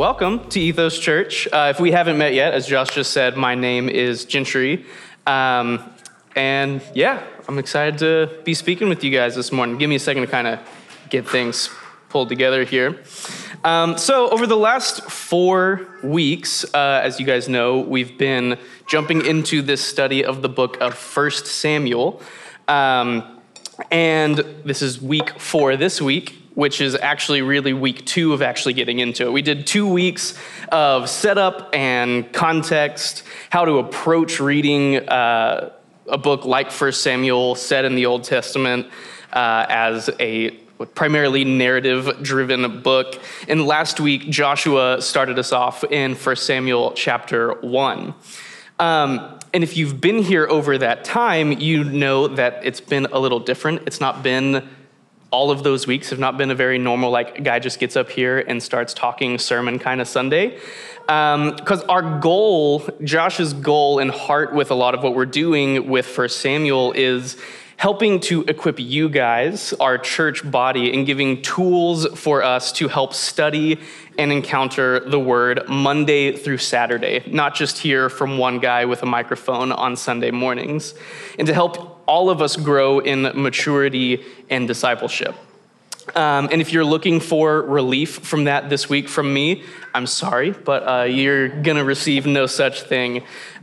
welcome to Ethos Church. Uh, if we haven't met yet, as Josh just said, my name is Gentry. Um, and yeah, I'm excited to be speaking with you guys this morning. Give me a second to kind of get things pulled together here. Um, so, over the last four weeks, uh, as you guys know, we've been jumping into this study of the book of First Samuel. Um, and this is week four this week which is actually really week two of actually getting into it. We did two weeks of setup and context, how to approach reading uh, a book like First Samuel, set in the Old Testament, uh, as a primarily narrative driven book. And last week, Joshua started us off in First Samuel chapter 1. Um, and if you've been here over that time, you know that it's been a little different. It's not been all of those weeks have not been a very normal, like, guy just gets up here and starts talking sermon kind of Sunday. Because um, our goal, Josh's goal and heart with a lot of what we're doing with First Samuel is helping to equip you guys, our church body, and giving tools for us to help study and encounter the word Monday through Saturday, not just hear from one guy with a microphone on Sunday mornings, and to help all of us grow in maturity and discipleship. Um, and if you're looking for relief from that this week from me, I'm sorry, but uh, you're going to receive no such thing.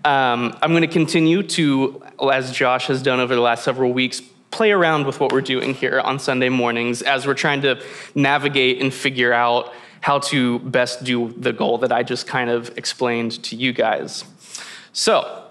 Um, I'm going to continue to, as Josh has done over the last several weeks, play around with what we're doing here on Sunday mornings as we're trying to navigate and figure out how to best do the goal that I just kind of explained to you guys. So,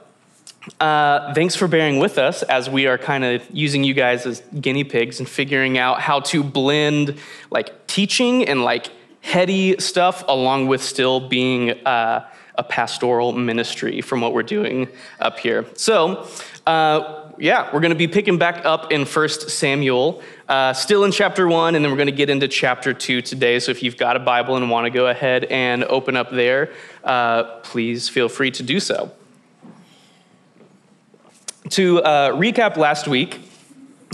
uh, thanks for bearing with us as we are kind of using you guys as guinea pigs and figuring out how to blend like teaching and like heady stuff along with still being uh, a pastoral ministry from what we're doing up here. So, uh, yeah, we're going to be picking back up in First Samuel, uh, still in chapter 1, and then we're going to get into chapter 2 today. So if you've got a Bible and want to go ahead and open up there, uh, please feel free to do so. To uh, recap last week,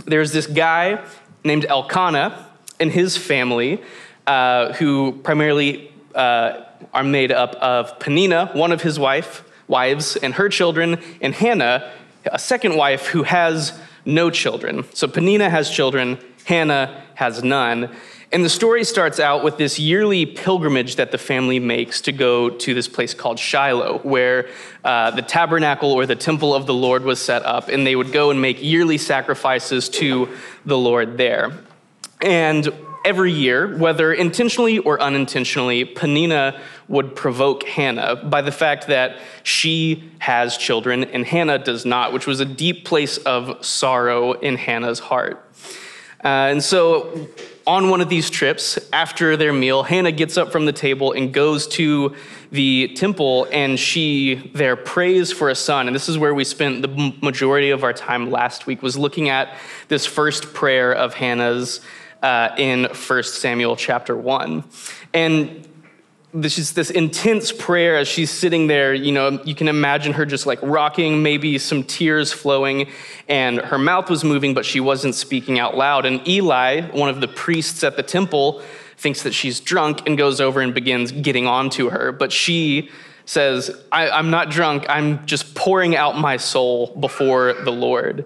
there's this guy named Elkanah and his family uh, who primarily uh, are made up of Penina, one of his wife, wives, and her children, and Hannah, a second wife who has no children. So Penina has children, Hannah has none. And the story starts out with this yearly pilgrimage that the family makes to go to this place called Shiloh, where uh, the tabernacle or the temple of the Lord was set up, and they would go and make yearly sacrifices to the Lord there. And every year, whether intentionally or unintentionally, Penina would provoke Hannah by the fact that she has children and Hannah does not, which was a deep place of sorrow in Hannah's heart. Uh, and so, on one of these trips, after their meal, Hannah gets up from the table and goes to the temple, and she there prays for a son. And this is where we spent the majority of our time last week, was looking at this first prayer of Hannah's uh, in 1 Samuel chapter 1. And this is this intense prayer as she's sitting there. You know, you can imagine her just like rocking, maybe some tears flowing, and her mouth was moving, but she wasn't speaking out loud. And Eli, one of the priests at the temple, thinks that she's drunk and goes over and begins getting onto her. But she says, I, am not drunk, I'm just pouring out my soul before the Lord.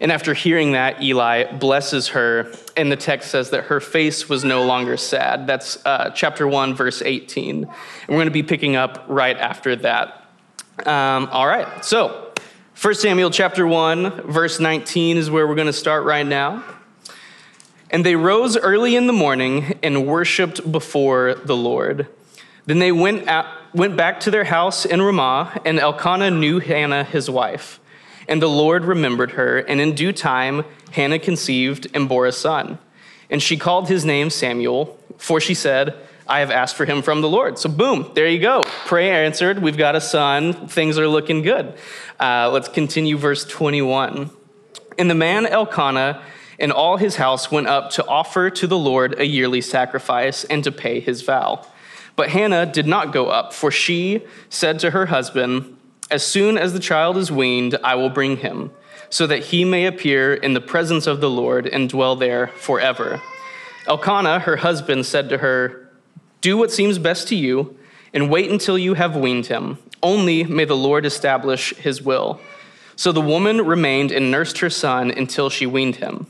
And after hearing that, Eli blesses her, and the text says that her face was no longer sad. That's uh, chapter 1, verse 18. And we're going to be picking up right after that. Um, all right, so 1 Samuel chapter 1, verse 19 is where we're going to start right now. And they rose early in the morning and worshiped before the Lord. Then they went, out, went back to their house in Ramah, and Elkanah knew Hannah, his wife. And the Lord remembered her, and in due time Hannah conceived and bore a son. And she called his name Samuel, for she said, I have asked for him from the Lord. So, boom, there you go. Prayer answered. We've got a son. Things are looking good. Uh, let's continue verse 21. And the man Elkanah and all his house went up to offer to the Lord a yearly sacrifice and to pay his vow. But Hannah did not go up, for she said to her husband, as soon as the child is weaned, I will bring him, so that he may appear in the presence of the Lord and dwell there forever. Elkanah, her husband, said to her, Do what seems best to you. and wait until you have weaned him. Only may the Lord establish his will. So the woman remained and nursed her son until she weaned him.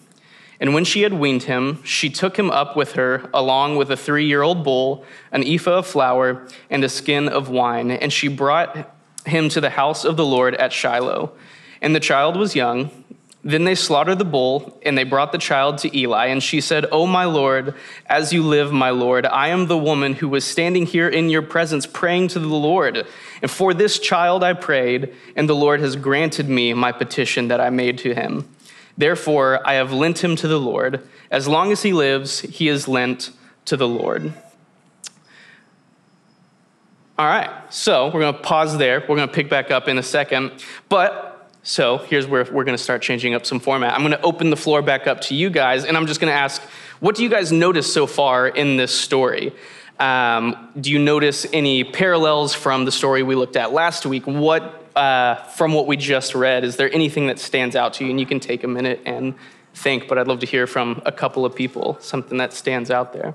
And when she had weaned him, she took him up with her, along with a three year old bull, an ephah of flour, and a skin of wine. And she brought him to the house of the Lord at Shiloh. And the child was young. Then they slaughtered the bull, and they brought the child to Eli. And she said, O my Lord, as you live, my Lord, I am the woman who was standing here in your presence praying to the Lord. And for this child I prayed, and the Lord has granted me my petition that I made to him. Therefore, I have lent him to the Lord. As long as he lives, he is lent to the Lord. All right, so we're going to pause there. We're going to pick back up in a second. But, so here's where we're going to start changing up some format. I'm going to open the floor back up to you guys, and I'm just going to ask what do you guys notice so far in this story? Um, do you notice any parallels from the story we looked at last week? What uh, from what we just read, is there anything that stands out to you? And you can take a minute and think, but I'd love to hear from a couple of people something that stands out there.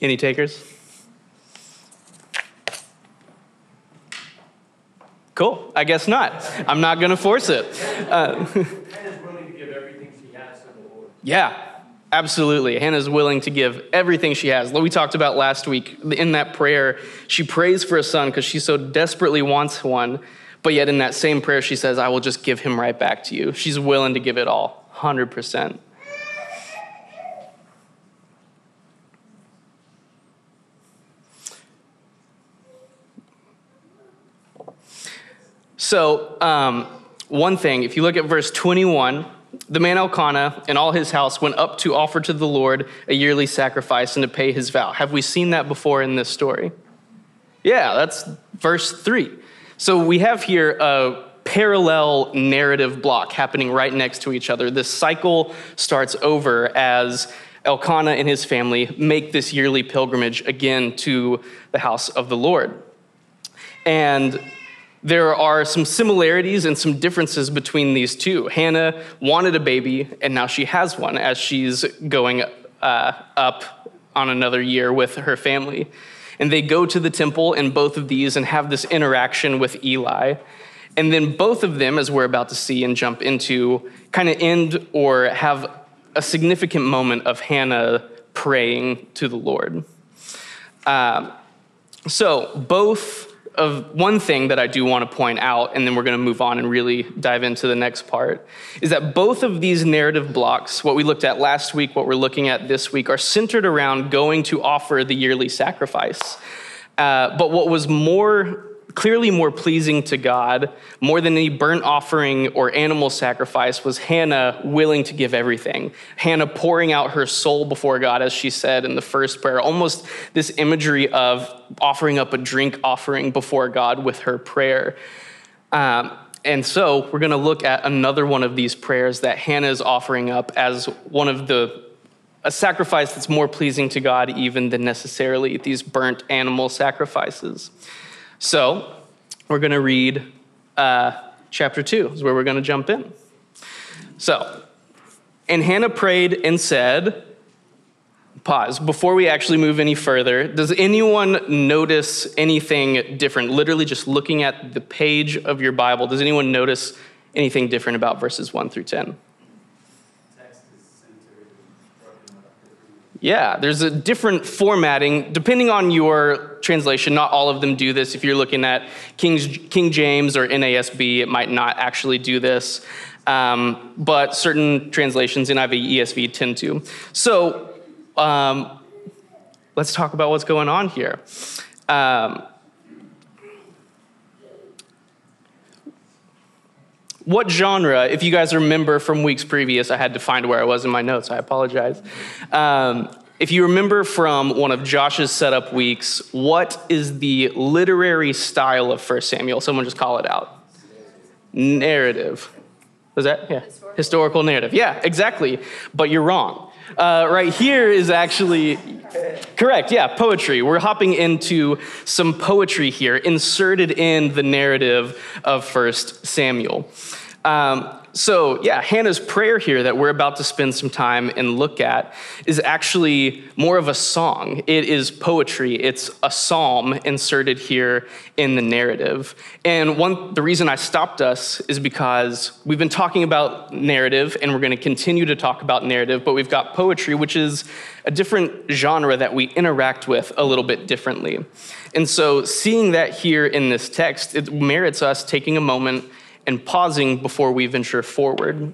Any takers? Cool. I guess not. I'm not going to force it. Uh, Hannah's willing to give everything she has to the Lord. yeah, absolutely. Hannah's willing to give everything she has. We talked about last week in that prayer. She prays for a son because she so desperately wants one. But yet, in that same prayer, she says, I will just give him right back to you. She's willing to give it all, 100%. So, um, one thing, if you look at verse 21, the man Elkanah and all his house went up to offer to the Lord a yearly sacrifice and to pay his vow. Have we seen that before in this story? Yeah, that's verse 3. So we have here a parallel narrative block happening right next to each other. This cycle starts over as Elkanah and his family make this yearly pilgrimage again to the house of the Lord. And there are some similarities and some differences between these two. Hannah wanted a baby, and now she has one as she's going uh, up on another year with her family. And they go to the temple in both of these and have this interaction with Eli. And then both of them, as we're about to see and jump into, kind of end or have a significant moment of Hannah praying to the Lord. Uh, so both of one thing that I do want to point out, and then we're going to move on and really dive into the next part, is that both of these narrative blocks, what we looked at last week, what we're looking at this week, are centered around going to offer the yearly sacrifice. Uh, but what was more clearly more pleasing to God, more than any burnt offering or animal sacrifice, was Hannah willing to give everything. Hannah pouring out her soul before God, as she said in the first prayer, almost this imagery of offering up a drink offering before God with her prayer. Um, and so we're going to look at another one of these prayers that Hannah is offering up as one of the a sacrifice that's more pleasing to God even than necessarily these burnt animal sacrifices. So we're going to read uh, chapter 2, is where we're going to jump in. So, and Hannah prayed and said, pause, before we actually move any further, does anyone notice anything different? Literally just looking at the page of your Bible, does anyone notice anything different about verses 1 through 10? Yeah, there's a different formatting depending on your translation. Not all of them do this. If you're looking at King's, King James or NASB, it might not actually do this. Um, but certain translations, NIV, ESV, tend to. So um, let's talk about what's going on here. Um, what genre, if you guys remember from weeks previous, I had to find where I was in my notes, I apologize. Um, if you remember from one of Josh's setup weeks, what is the literary style of 1 Samuel? Someone just call it out. Narrative. Was that? Yeah. Historical, Historical narrative. Yeah, exactly. But you're wrong. Uh, right here is actually correct. Yeah, poetry. We're hopping into some poetry here, inserted in the narrative of First Samuel. Um, so, yeah, Hannah's prayer here that we're about to spend some time and look at is actually more of a song. It is poetry. It's a psalm inserted here in the narrative. And one the reason I stopped us is because we've been talking about narrative and we're going to continue to talk about narrative, but we've got poetry which is a different genre that we interact with a little bit differently. And so, seeing that here in this text, it merits us taking a moment and pausing before we venture forward,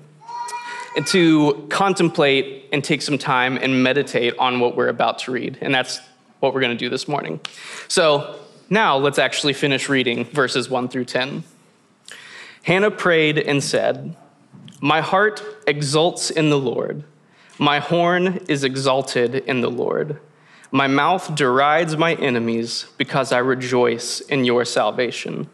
and to contemplate and take some time and meditate on what we're about to read. And that's what we're going to do this morning. So now let's actually finish reading verses 1 through 10. Hannah prayed and said, My heart exults in the Lord. My horn is exalted in the Lord. My mouth derides my enemies because I rejoice in your salvation.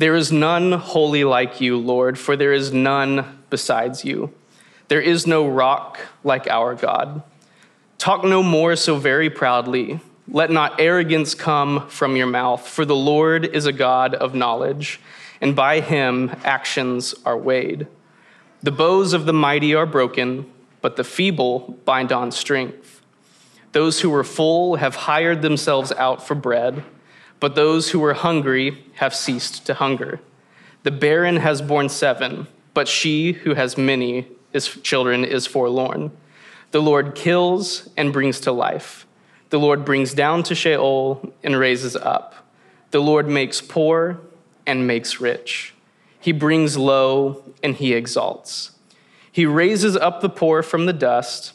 There is none holy like you, Lord, for there is none besides you. There is no rock like our God. Talk no more so very proudly. Let not arrogance come from your mouth, for the Lord is a God of knowledge, and by him actions are weighed. The bows of the mighty are broken, but the feeble bind on strength. Those who were full have hired themselves out for bread but those who were hungry have ceased to hunger. The barren has borne seven, but she who has many is, children is forlorn. The Lord kills and brings to life. The Lord brings down to Sheol and raises up. The Lord makes poor and makes rich. He brings low and he exalts. He raises up the poor from the dust.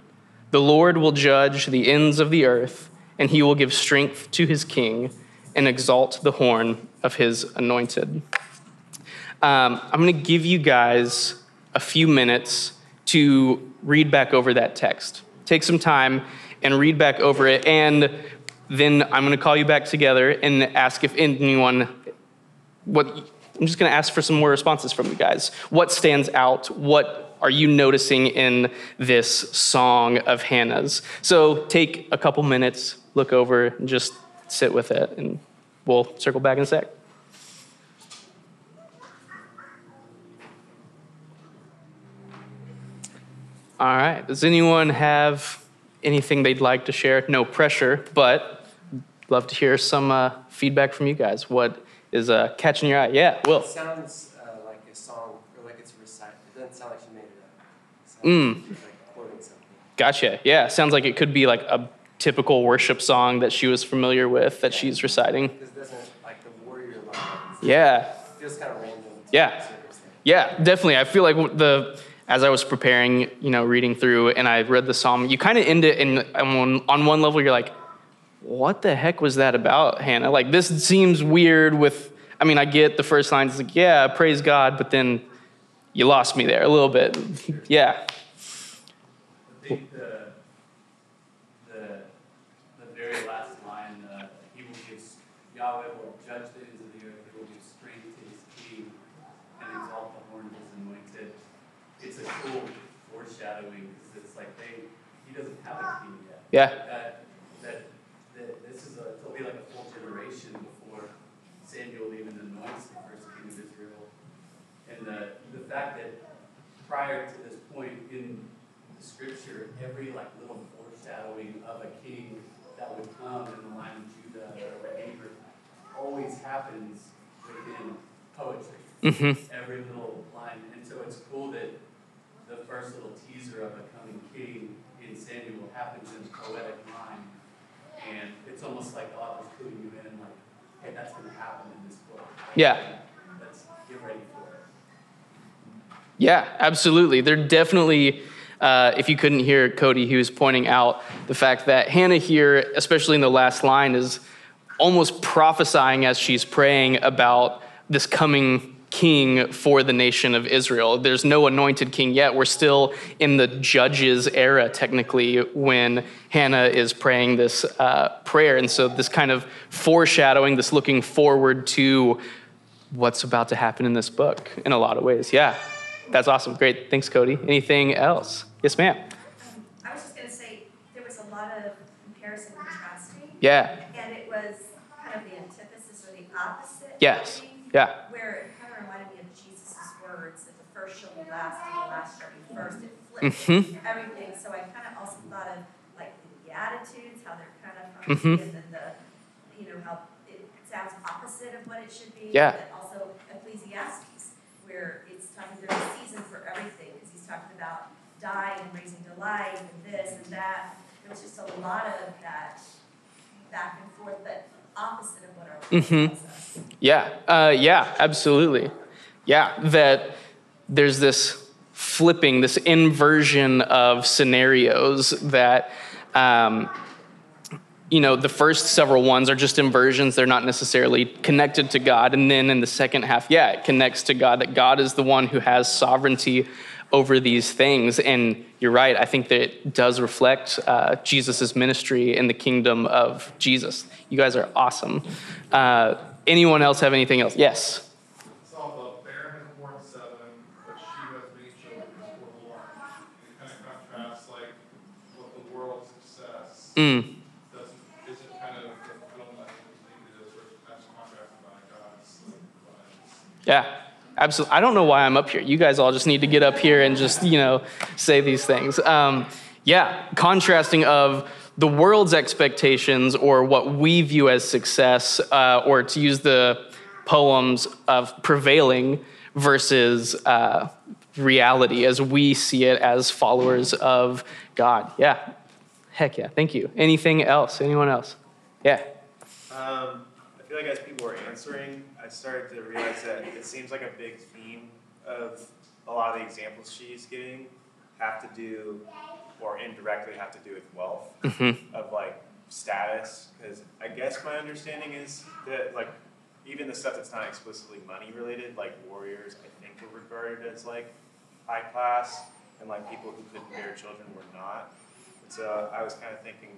The Lord will judge the ends of the earth and he will give strength to his king and exalt the horn of his anointed. Um, I'm going to give you guys a few minutes to read back over that text. Take some time and read back over it, and then I'm going to call you back together and ask if anyone, what, I'm just going to ask for some more responses from you guys. What stands out? What are you noticing in this song of Hannah's? So take a couple minutes, look over, and just sit with it, and we'll circle back in a sec. All right. Does anyone have anything they'd like to share? No pressure, but love to hear some uh, feedback from you guys. What is uh, catching your eye? Yeah, Will. Sounds Mm. Gotcha. Yeah, sounds like it could be like a typical worship song that she was familiar with that she's reciting. Lines. Yeah. Kind of. Yeah. Yeah, definitely. I feel like the as I was preparing, you know, reading through and I read the psalm, you kind of end it and on, on one level you're like, what the heck was that about, Hannah? Like this seems weird with I mean, I get the first line, it's like, yeah, praise God, but then you lost me there a little bit. Yeah. I think the, the, the very last line, uh, he will give, Yahweh will judge the ends of the earth, he will give strength to his king and exalt the horn of his anointed. It's a cool foreshadowing because it's like they, he doesn't have a king yet. Yeah. That, that, that this is a, it'll be like a full generation before Samuel even anoints the first king of Israel. And the, the fact that prior to this point in the scripture, every like little foreshadowing of a king that would come in the line of Judah or Abraham always happens within poetry. Mm-hmm. Every little line. And so it's cool that the first little teaser of a coming king in Samuel happens in poetic line. And it's almost like the author's cluing you in, like, hey, that's going to happen in this book. Yeah. Yeah, absolutely. They're definitely, uh, if you couldn't hear Cody, he was pointing out the fact that Hannah here, especially in the last line, is almost prophesying as she's praying about this coming king for the nation of Israel. There's no anointed king yet. We're still in the judges era, technically, when Hannah is praying this uh, prayer. And so, this kind of foreshadowing, this looking forward to what's about to happen in this book in a lot of ways. Yeah, that's awesome. Great. Thanks, Cody. Anything else? Yes, ma'am. Um, I was just gonna say, there was a lot of comparison and contrasting. Yeah. And it was kind of the antithesis or the opposite. Yes. thing, Yeah. Where it kind of reminded me of Jesus' words, that the first shall be last and the last shall be first. It flipped Mhm. everything, so I kind of also thought of like the Beatitudes, how they're kind of Mhm. and then the, you know, how it sounds opposite of what it should be. Yeah. But also Ecclesiastes, where it's talking, there's a season for everything, because he's talking dying and raising to life and this and that. There was just a lot of that back and forth, but opposite of what our Mhm. us. Yeah, uh, yeah, absolutely. Yeah, that there's this flipping, this inversion of scenarios that, um, you know, the first several ones are just inversions. They're not necessarily connected to God. And then in the second half, yeah, it connects to God, that God is the one who has sovereignty over these things. And you're right, I think that it does reflect uh, Jesus' ministry in the kingdom of Jesus. You guys are awesome. Uh, anyone else have anything else? Yes. So the bear has borne seven, but she who has many children has borne one. It kind of contrasts like what the world's success Mm. doesn't, isn't kind of fulfilled by anything it is, or that's contrasted by God's like, Yeah, absolutely. I don't know why I'm up here. You guys all just need to get up here and just, you know, say these things. Um, yeah, contrasting of the world's expectations or what we view as success, uh, or to use the poems of prevailing versus uh, reality as we see it as followers of God. Yeah, heck yeah. Thank you. Anything else? Anyone else? Yeah. Um, feel like as people were answering, I started to realize that it seems like a big theme of a lot of the examples she's giving have to do, or indirectly have to do with wealth, Mm-hmm. of like status. Because I guess my understanding is that like even the stuff that's not explicitly money related, like warriors, I think were regarded as like high class, and like people who couldn't bear children were not. And so I was kind of thinking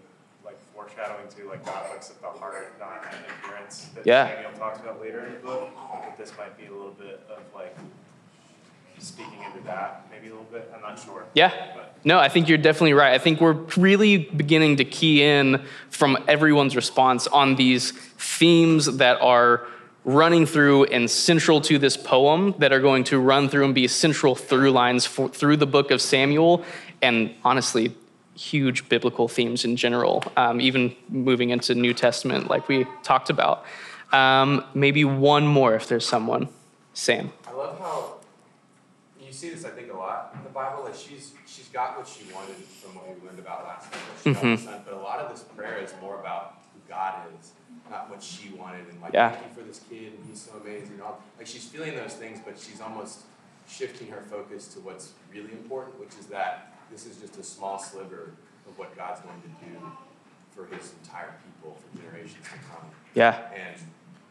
like foreshadowing to like God looks at the heart, not at appearance that Yeah. Samuel talks about later in the book. But this might be a little bit of like speaking into that, maybe a little bit. I'm not sure. Yeah. But No, I think you're definitely right. I think we're really beginning to key in from everyone's response on these themes that are running through and central to this poem that are going to run through and be central through lines for, through the book of Samuel and honestly huge biblical themes in general, um, even moving into New Testament like we talked about. Um, maybe one more if there's someone. Sam. I love how you see this. I think a lot in the Bible. Like she's she's got what she wanted from what we learned about last week. What she got Mhm. Son, but a lot of this prayer is more about who God is, not what she wanted. And like, Yeah. thank you for this kid. and He's so amazing. And all, like she's feeling those things, but she's almost shifting her focus to what's really important, which is that this is just a small sliver of what God's going to do for His entire people for generations to come. Yeah. And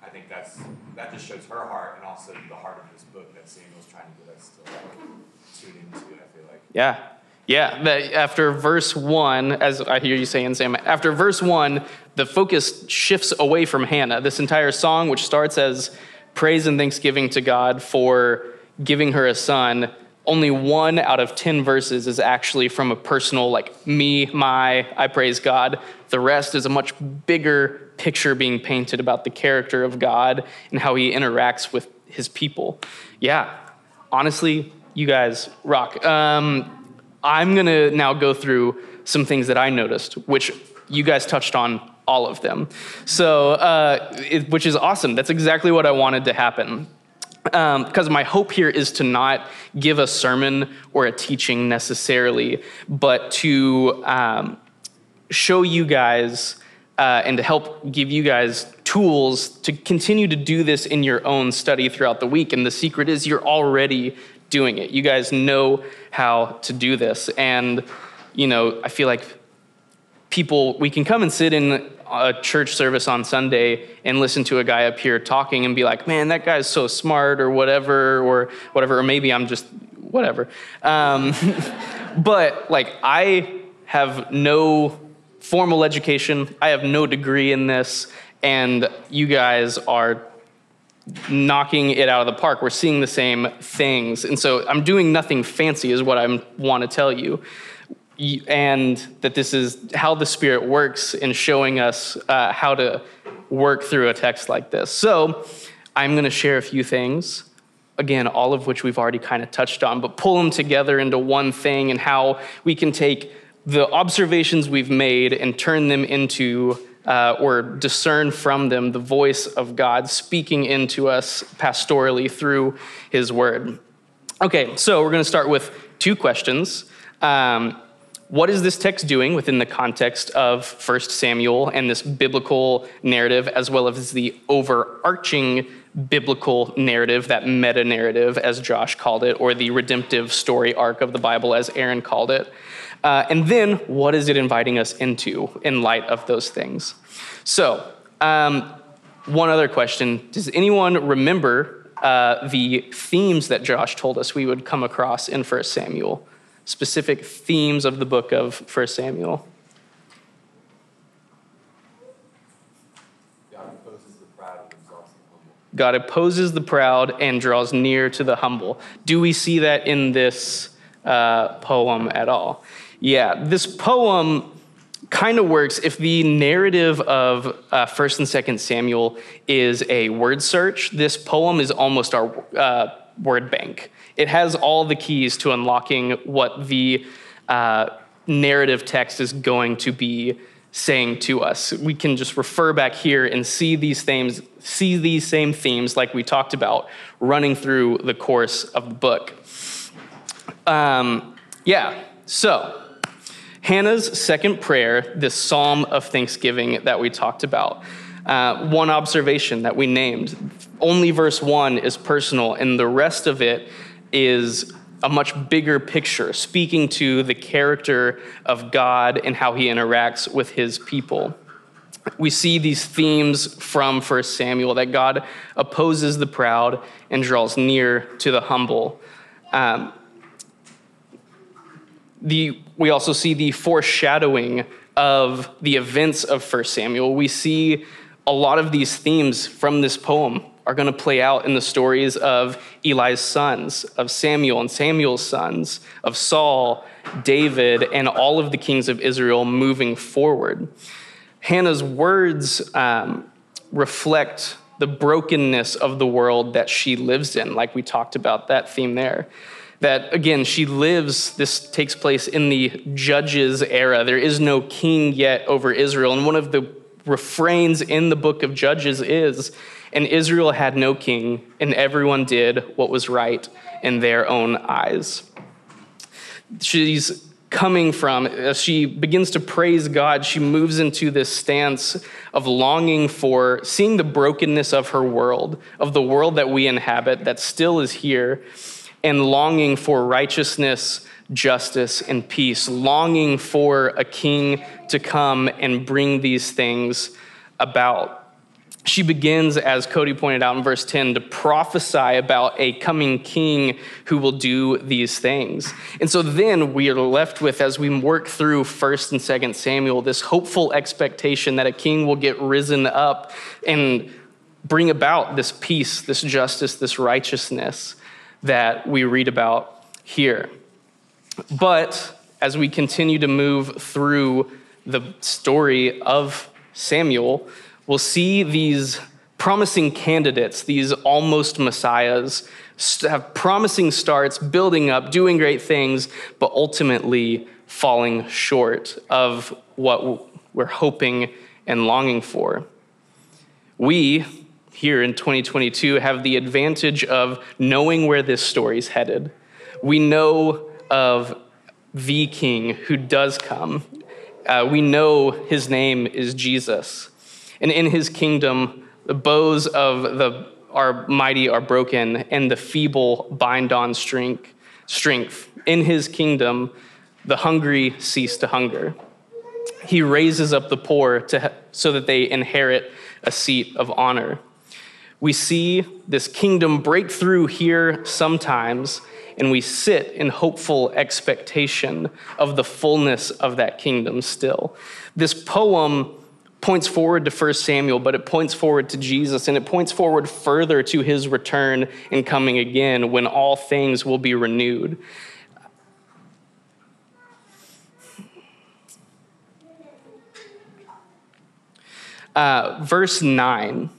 I think that's, that just shows her heart and also the heart of this book that Samuel's trying to get us to like tune into, I feel like. Yeah. Yeah, that after verse one, as I hear you saying, Sam, after verse one, the focus shifts away from Hannah. This entire song, which starts as praise and thanksgiving to God for giving her a son, only one out of 10 verses is actually from a personal, like me, my, I praise God. The rest is a much bigger picture being painted about the character of God and how he interacts with his people. Yeah, honestly, you guys rock. Um, I'm going to now go through some things that I noticed, which you guys touched on all of them. So, uh, it, which is awesome. That's exactly what I wanted to happen. Um, because my hope here is to not give a sermon or a teaching necessarily, but to um, show you guys uh, and to help give you guys tools to continue to do this in your own study throughout the week. And the secret is you're already doing it. You guys know how to do this. And, you know, I feel like people, we can come and sit in a church service on Sunday and listen to a guy up here talking and be like, man, that guy's so smart or whatever, or whatever, or maybe I'm just whatever. Um, but like, I have no formal education, I have no degree in this, and you guys are knocking it out of the park. We're seeing the same things. And so I'm doing nothing fancy, is what I want to tell you. And that this is how the Spirit works in showing us uh, how to work through a text like this. So I'm going to share a few things. Again, all of which we've already kind of touched on, but pull them together into one thing and how we can take the observations we've made and turn them into uh, or discern from them the voice of God speaking into us pastorally through his word. Okay, so we're going to start with two questions. Um, what is this text doing within the context of 1 Samuel and this biblical narrative, as well as the overarching biblical narrative, that meta narrative, as Josh called it, or the redemptive story arc of the Bible, as Aaron called it? Uh, and then, what is it inviting us into in light of those things? So, um, one other question Does anyone remember uh, the themes that Josh told us we would come across in 1 Samuel? Specific themes of the book of 1 Samuel? God opposes the proud and exalts the humble. God opposes the proud and draws near to the humble. Do we see that in this uh, poem at all? Yeah, this poem kind of works if the narrative of uh, First and Second Samuel is a word search. This poem is almost our uh, word bank. It has all the keys to unlocking what the uh, narrative text is going to be saying to us. We can just refer back here and see these themes, see these same themes like we talked about running through the course of the book. Um, yeah, so Hannah's second prayer, this psalm of thanksgiving that we talked about. Uh, one observation that we named only verse one is personal, and the rest of it is a much bigger picture, speaking to the character of God and how he interacts with his people. We see these themes from 1 Samuel that God opposes the proud and draws near to the humble. Um, the, we also see the foreshadowing of the events of 1 Samuel. We see a lot of these themes from this poem are going to play out in the stories of Eli's sons, of Samuel and Samuel's sons, of Saul, David, and all of the kings of Israel moving forward. Hannah's words um, reflect the brokenness of the world that she lives in, like we talked about that theme there. That again she lives this takes place in the judges era. There is no king yet over israel. And one of the refrains in the book of judges is and israel had no king and everyone did what was right in their own eyes she's coming from as she begins to praise god she moves into this stance of longing for seeing the brokenness of her world of the world that we inhabit that still is here and longing for righteousness, justice, and peace, longing for a king to come and bring these things about. She begins, as Cody pointed out in verse 10, to prophesy about a coming king who will do these things. And so then we are left with, as we work through 1st and 2nd Samuel, this hopeful expectation that a king will get risen up and bring about this peace, this justice, this righteousness that we read about here. But as we continue to move through the story of Samuel, we'll see these promising candidates, these almost messiahs, have promising starts, building up, doing great things, but ultimately falling short of what we're hoping and longing for. We, here in 2022 have the advantage of knowing where this story's headed. We know of the king who does come. Uh, we know his name is Jesus. And in his kingdom, the bows of the are mighty are broken, and the feeble bind on strength. Strength in His kingdom, the hungry cease to hunger. He raises up the poor to, so that they inherit a seat of honor. We see this kingdom break through here sometimes, and we sit in hopeful expectation of the fullness of that kingdom still. This poem points forward to 1 Samuel, but it points forward to Jesus, and it points forward further to his return and coming again when all things will be renewed. Uh, verse 9.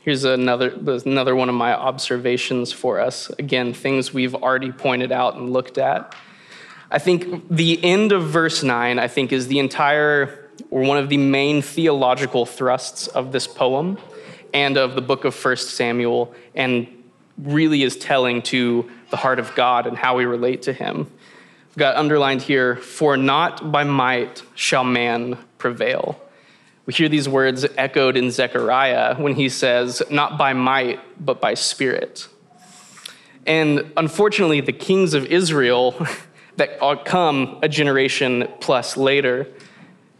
Here's another, another one of my observations for us. Again, things we've already pointed out and looked at. I think the end of verse 9, I think, is the entire, or one of the main theological thrusts of this poem and of the book of First Samuel, and really is telling to the heart of God and how we relate to Him. I've got underlined here, for not by might shall man prevail. We hear these words echoed in Zechariah when he says, Not by might, but by spirit. And unfortunately, the kings of Israel that come a generation plus later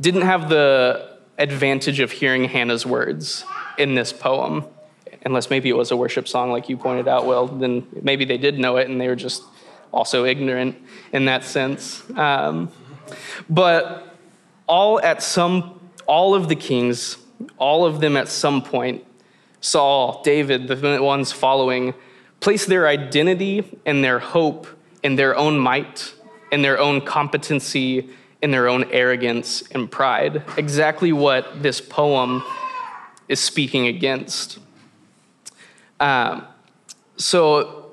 didn't have the advantage of hearing Hannah's words in this poem. Unless maybe it was a worship song, like you pointed out, Well, then maybe they did know it and they were just also ignorant in that sense. Um, but all at some all of the kings, all of them at some point, Saul, David, the ones following, place their identity and their hope in their own might, in their own competency, in their own arrogance and pride. Exactly what this poem is speaking against. Um, so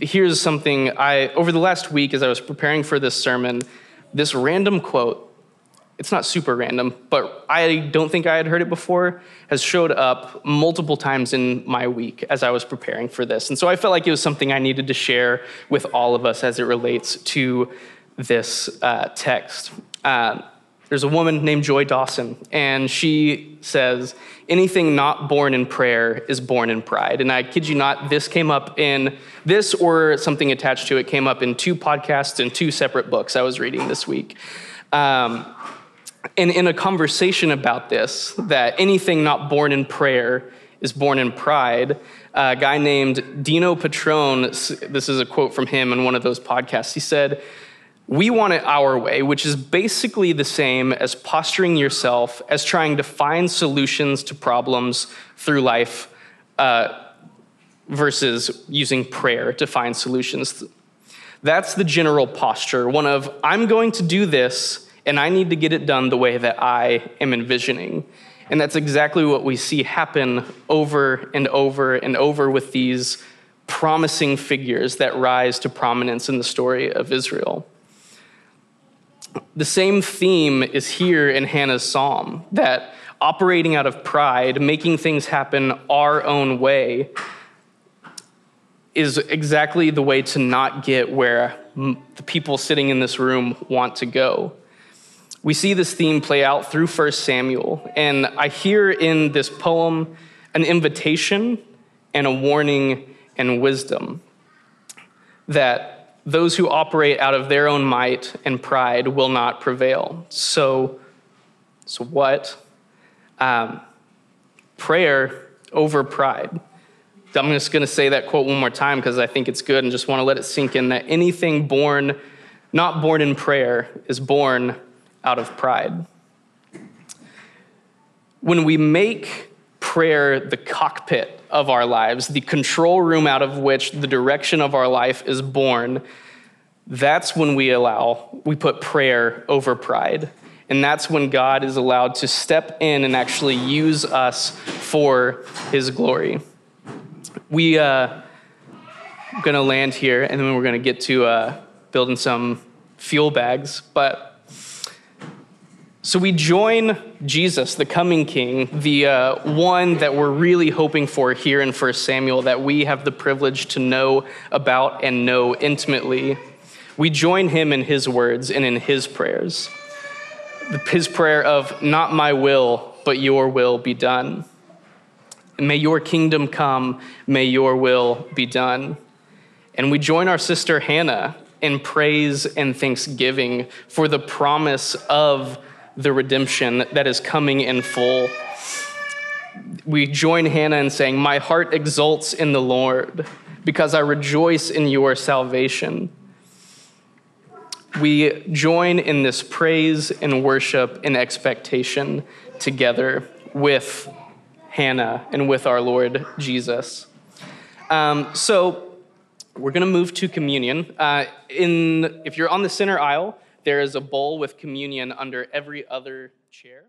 here's something I, over the last week, as I was preparing for this sermon, this random quote it's not super random, but I don't think I had heard it before, has showed up multiple times in my week as I was preparing for this. And so I felt like it was something I needed to share with all of us as it relates to this uh, text. Uh, there's a woman named Joy Dawson, and she says, Anything not born in prayer is born in pride. And I kid you not, this came up in this or something attached to it came up in two podcasts and two separate books I was reading this week. Um, and in a conversation about this, that anything not born in prayer is born in pride, a guy named Dino Patron, this is a quote from him in one of those podcasts, he said, We want it our way, which is basically the same as posturing yourself as trying to find solutions to problems through life uh, versus using prayer to find solutions. That's the general posture, one of, I'm going to do this and I need to get it done the way that I am envisioning. And that's exactly what we see happen over and over and over with these promising figures that rise to prominence in the story of Israel. The same theme is here in Hannah's psalm that operating out of pride, making things happen our own way, is exactly the way to not get where the people sitting in this room want to go. We see this theme play out through 1 Samuel, and I hear in this poem an invitation and a warning and wisdom that those who operate out of their own might and pride will not prevail. So, so what? Um, prayer over pride. I'm just going to say that quote one more time because I think it's good and just want to let it sink in that anything born, not born in prayer, is born out of pride. When we make prayer the cockpit of our lives, the control room out of which the direction of our life is born, that's when we allow, we put prayer over pride. And that's when God is allowed to step in and actually use us for his glory. We uh, going to land here and then we're going to get to uh, building some fuel bags. But so we join Jesus, the coming king, the uh, one that we're really hoping for here in 1 Samuel, that we have the privilege to know about and know intimately. We join him in his words and in his prayers. His prayer of, Not my will, but your will be done. May your kingdom come, may your will be done. And we join our sister Hannah in praise and thanksgiving for the promise of the redemption that is coming in full. We join Hannah in saying, My heart exults in the Lord because I rejoice in your salvation. We join in this praise and worship and expectation together with Hannah and with our Lord Jesus. Um, so, we're going to move to communion. Uh, in, if you're on the center aisle, there is a bowl with communion under every other chair.